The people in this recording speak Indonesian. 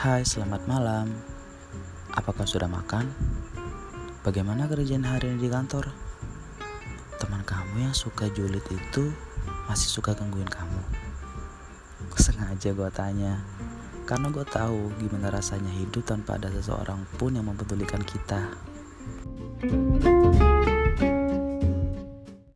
Hai, selamat malam. Apakah sudah makan? Bagaimana kerjaan hari ini di kantor? Teman kamu yang suka julid itu masih suka gangguin kamu. Sengaja gue tanya, karena gue tahu gimana rasanya hidup tanpa ada seseorang pun yang mempedulikan kita.